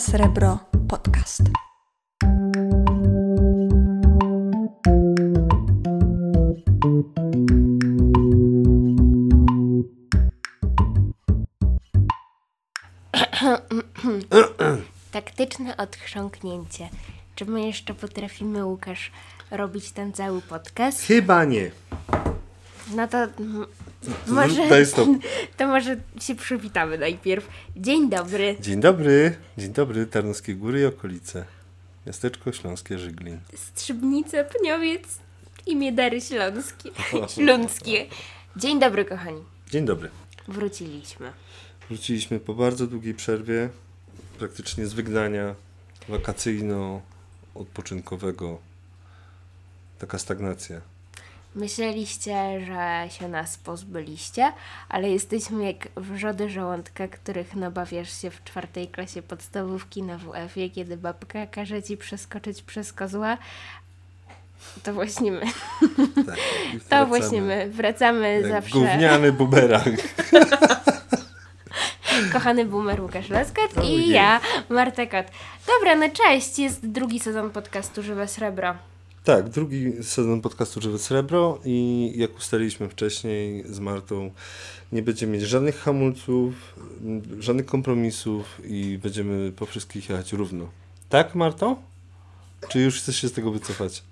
Srebro Podcast. Taktyczne odchrząknięcie. Czy my jeszcze potrafimy, Łukasz, robić ten cały podcast? Chyba nie. No to m- może, Daj stop. to może się przywitamy najpierw. Dzień dobry. Dzień dobry. Dzień dobry, Tarnowskie Góry i okolice. Miasteczko Śląskie Żyglin. Strzybnica, Pniowiec i Miedary Śląskie. Śląskie. Dzień dobry, kochani. Dzień dobry. Wróciliśmy. Wróciliśmy po bardzo długiej przerwie, praktycznie z wygnania wakacyjno-odpoczynkowego. Taka stagnacja. Myśleliście, że się nas pozbyliście, ale jesteśmy jak wrzody żołądka, których nabawiasz się w czwartej klasie podstawówki na WF-ie, kiedy babka każe ci przeskoczyć przez kozła. To właśnie my. Tak, i To właśnie my. Wracamy Jak zawsze. Gówniany bumerang. Kochany boomer Łukasz Leskat i Ojej. ja, Marta Kot. Dobra, no cześć. Jest drugi sezon podcastu Żywe Srebro. Tak, drugi sezon podcastu Żywe Srebro i jak ustaliliśmy wcześniej z Martą, nie będziemy mieć żadnych hamulców, żadnych kompromisów i będziemy po wszystkich jechać równo. Tak, Marto? Czy już chcesz się z tego wycofać?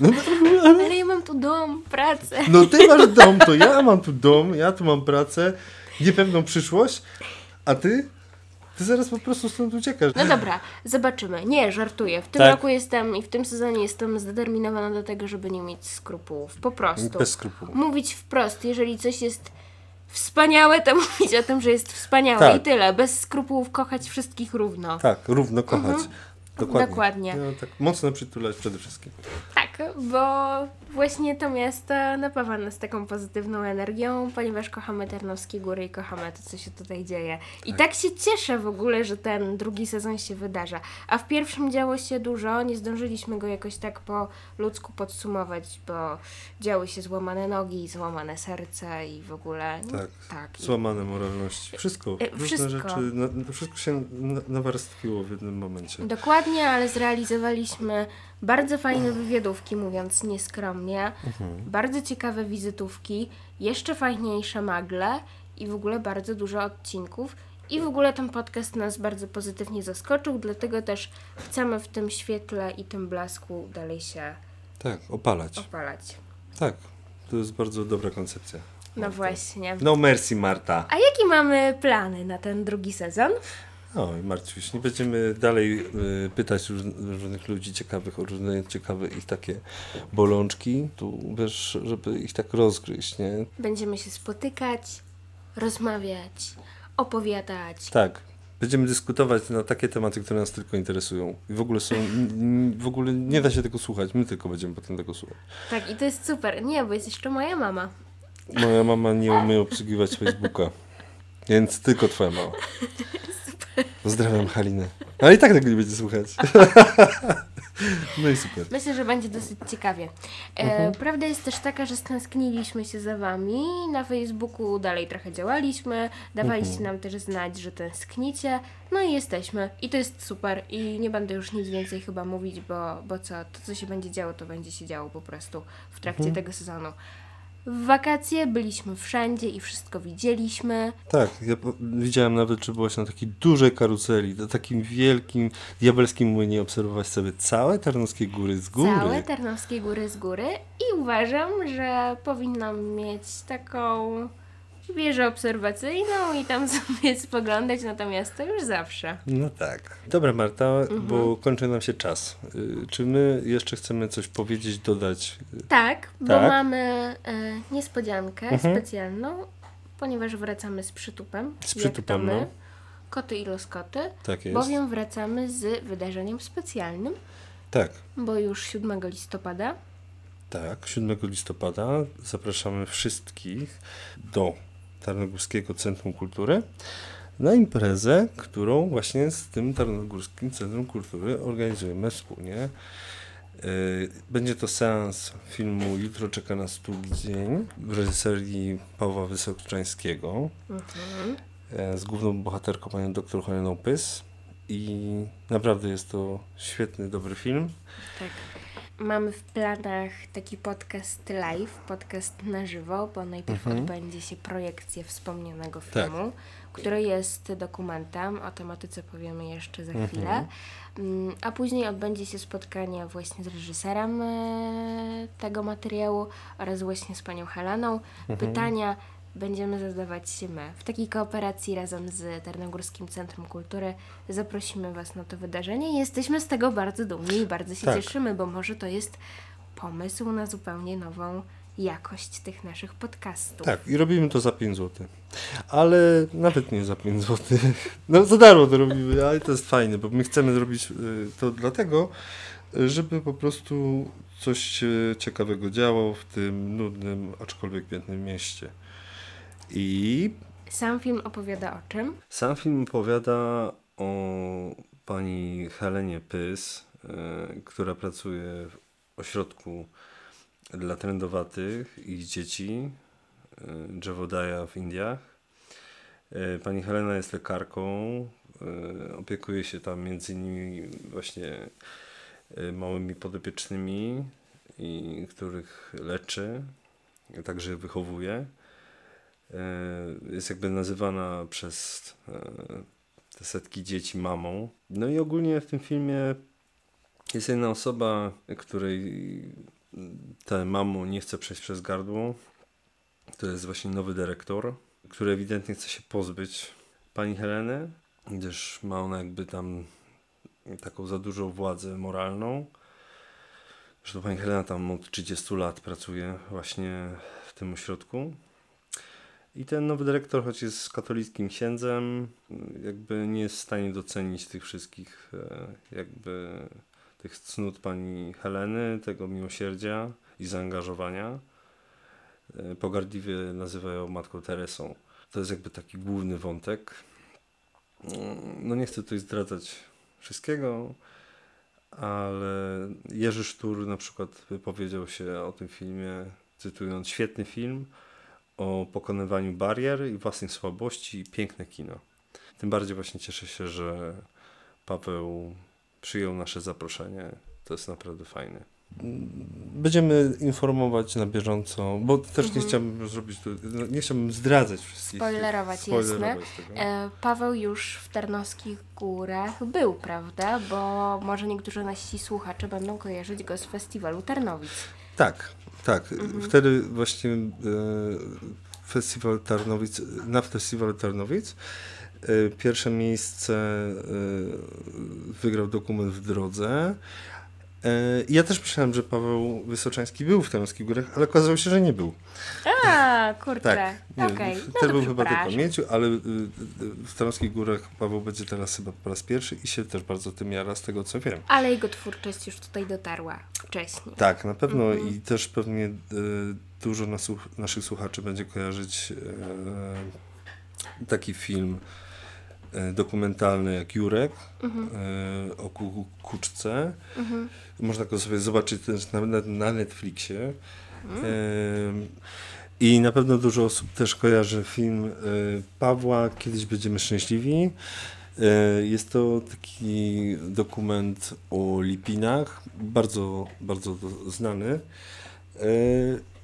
Ale ja mam tu dom, pracę. No ty masz dom, to ja mam tu dom, ja tu mam pracę, niepewną przyszłość, a ty? Ty zaraz po prostu stąd uciekasz. No dobra, zobaczymy. Nie, żartuję. W tym Tak. roku jestem i w tym sezonie jestem zdeterminowana do tego, żeby nie mieć skrupułów. Po prostu. Bez skrupułów. Mówić wprost, jeżeli coś jest wspaniałe, to mówić o tym, że jest wspaniałe Tak. i tyle. Bez skrupułów kochać wszystkich równo. Tak, równo kochać. Dokładnie. Dokładnie. No, tak mocno przytulać przede wszystkim. Tak, bo właśnie to miasto napawa nas taką pozytywną energią, ponieważ kochamy Tarnowskie Góry i kochamy to, co się tutaj dzieje. I tak się cieszę w ogóle, że ten drugi sezon się wydarza. A w pierwszym działo się dużo, nie zdążyliśmy go jakoś tak po ludzku podsumować, bo działy się złamane nogi, złamane serce i w ogóle... Tak, tak. Złamane moralności. Wszystko. E, wszystko. rzeczy. Na, wszystko się na- nawarstwiło w jednym momencie. Dokładnie, ale zrealizowaliśmy bardzo fajne wywiadówki, mówiąc nieskromnie, bardzo ciekawe wizytówki, jeszcze fajniejsze magle i w ogóle bardzo dużo odcinków. I w ogóle ten podcast nas bardzo pozytywnie zaskoczył, dlatego też chcemy w tym świetle i tym blasku dalej się Tak, opalać. opalać. Tak, to jest bardzo dobra koncepcja. No właśnie. No merci Marta. A jakie mamy plany na ten drugi sezon? Oj Marciuś, nie będziemy dalej y, pytać róż, różnych ludzi ciekawych o różne ciekawe ich takie bolączki. Tu wiesz, żeby ich tak rozgryźć, nie? Będziemy się spotykać, rozmawiać, opowiadać. Tak. Będziemy dyskutować na takie tematy, które nas tylko interesują. I w ogóle są. W ogóle nie da się tego słuchać. My tylko będziemy potem tego słuchać. Tak, i to jest super. Nie, bo jest jeszcze moja mama. Moja mama nie umie obsługiwać Facebooka. Więc tylko twoja mama. Pozdrawiam Halinę. Ale i tak tego nie będzie słuchać. No i super. Myślę, że będzie dosyć ciekawie. E, Prawda jest też taka, że stęskniliśmy się za Wami. Na Facebooku dalej trochę działaliśmy. Dawaliście nam też znać, że tęsknicie. No i jesteśmy. I to jest super. I nie będę już nic więcej chyba mówić, bo, bo co? To, co się będzie działo, to będzie się działo po prostu w trakcie tego sezonu. W wakacje byliśmy wszędzie i wszystko widzieliśmy. Tak, ja widziałem nawet, że byłaś na takiej dużej karuzeli, na takim wielkim, diabelskim młynie obserwować sobie całe Tarnowskie Góry z góry. Całe Tarnowskie Góry z góry i uważam, że powinnam mieć taką wieżę obserwacyjną i tam sobie spoglądać na to już zawsze. No tak. Dobra Marta, Mhm. bo kończy nam się czas. Y, Czy my jeszcze chcemy coś powiedzieć, dodać? Tak, bo Tak. mamy e, niespodziankę Mhm. specjalną, ponieważ wracamy z przytupem. Z przytupem, no. Koty i loskoty, Tak jest. bowiem wracamy z wydarzeniem specjalnym, Tak. bo już 7 listopada Tak, 7 listopada zapraszamy wszystkich do Tarnogórskiego Centrum Kultury na imprezę, którą właśnie z tym Tarnogórskim Centrum Kultury organizujemy wspólnie. Będzie to seans filmu Jutro czeka nas długi dzień w reżyserii Pawła Wysokczańskiego mhm. z główną bohaterką panią dr Heleną Pys i naprawdę jest to świetny, dobry film. Tak. Mamy w planach taki podcast live, podcast na żywo, bo najpierw mhm. odbędzie się projekcja wspomnianego filmu, tak. który jest dokumentem. O tematyce powiemy jeszcze za mhm. chwilę. Mm, a później odbędzie się spotkanie właśnie z reżyserem e, tego materiału oraz właśnie z panią Heleną. Mhm. Pytania będziemy zadawać się my. W takiej kooperacji razem z Tarnogórskim Centrum Kultury zaprosimy Was na to wydarzenie. Jesteśmy z tego bardzo dumni i bardzo się tak. cieszymy, bo może to jest pomysł na zupełnie nową jakość tych naszych podcastów. Tak, i robimy to za 5 zł. Ale nawet nie za 5 zł. No za darmo to robimy, ale to jest fajne, bo my chcemy zrobić y, to dlatego, żeby po prostu coś ciekawego działo w tym nudnym, aczkolwiek pięknym mieście. I. Sam film opowiada o czym? Sam film opowiada o pani Helenie Pys, yy, która pracuje w ośrodku dla trendowatych i dzieci yy, Dżewodaja w Indiach. Yy, pani Helena jest lekarką, opiekuje się tam między innymi właśnie małymi podopiecznymi, i których leczy, także wychowuje. E, jest jakby nazywana przez e, te setki dzieci mamą. No i ogólnie w tym filmie jest jedna osoba, której ta mamo nie chce przejść przez gardło. To jest właśnie nowy dyrektor, który ewidentnie chce się pozbyć pani Heleny, gdyż ma ona jakby tam taką za dużą władzę moralną. Zresztą pani Helena tam od 30 lat pracuje właśnie w tym ośrodku. I ten nowy dyrektor, choć jest katolickim księdzem, jakby nie jest w stanie docenić tych wszystkich e, jakby tych cnót pani Heleny, tego miłosierdzia i zaangażowania. E, pogardliwie nazywają matką Teresą. To jest jakby taki główny wątek. No nie chcę tutaj zdradzać wszystkiego, ale Jerzy Sztur na przykład wypowiedział się o tym filmie, cytując świetny film, o pokonywaniu barier i własnych słabości i piękne kino. Tym bardziej właśnie cieszę się, że Paweł przyjął nasze zaproszenie. To jest naprawdę fajne. Będziemy informować na bieżąco, bo też mhm. nie chciałbym zrobić, nie chciałbym zdradzać wszystkich. Spoilerować, spoilerować jasne. E, Paweł już w Tarnowskich Górach był, prawda? Bo może niektórzy nasi słuchacze będą kojarzyć go z festiwalu Tarnowic. Tak, tak, mhm. wtedy właśnie e, festiwal Tarnowic, na festiwalu Tarnowic e, pierwsze miejsce e, wygrał dokument w drodze. E, ja też myślałem, że Paweł Wysoczański był w Tarnowskich Górach, ale okazało się, że nie był. A, kurczę. Tak, nie, okay. no był chyba tylko pamięciu, ale y, y, w Tarnowskich Górach Paweł będzie teraz chyba po raz pierwszy i się też bardzo tym jara, z tego co wiem. Ale jego twórczość już tutaj dotarła wcześniej. Tak, na pewno mhm. i też pewnie y, dużo naszych słuchaczy będzie kojarzyć taki film dokumentalny jak Jurek mhm. o kuczce. Mhm. Można go sobie zobaczyć też na, na, Netflixie. Mm. I na pewno dużo osób też kojarzy film e, Pawła Kiedyś będziemy szczęśliwi. E, jest to taki dokument o Lipinach, bardzo, bardzo znany. E,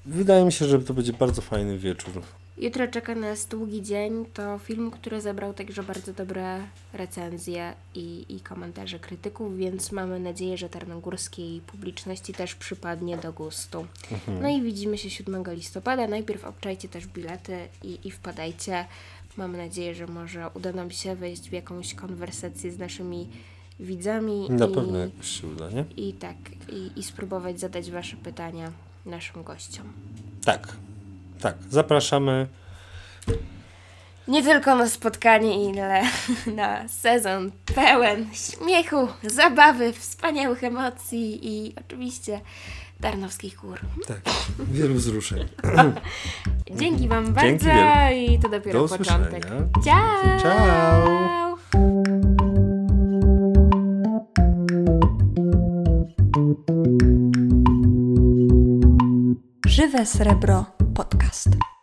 wydaje mi się, że to będzie bardzo fajny wieczór. Jutro czeka nas długi dzień. To film, który zebrał także bardzo dobre recenzje i, i komentarze krytyków, więc mamy nadzieję, że tarnogórskiej publiczności też przypadnie do gustu. Mhm. No i widzimy się 7 listopada. Najpierw obczajcie też bilety i, i wpadajcie. Mamy nadzieję, że może uda nam się wejść w jakąś konwersację z naszymi widzami. Na i, pewno jakoś się uda, nie? I tak, i, i spróbować zadać Wasze pytania naszym gościom. Tak. Tak, zapraszamy. Nie tylko na spotkanie, ile na sezon pełen śmiechu, zabawy, wspaniałych emocji i oczywiście Darnowskich Gór. Tak, wielu wzruszeń. Dzięki Wam Dzięki bardzo i to dopiero Do początek. Ciao! Ciao. Żywe Srebro Podcast.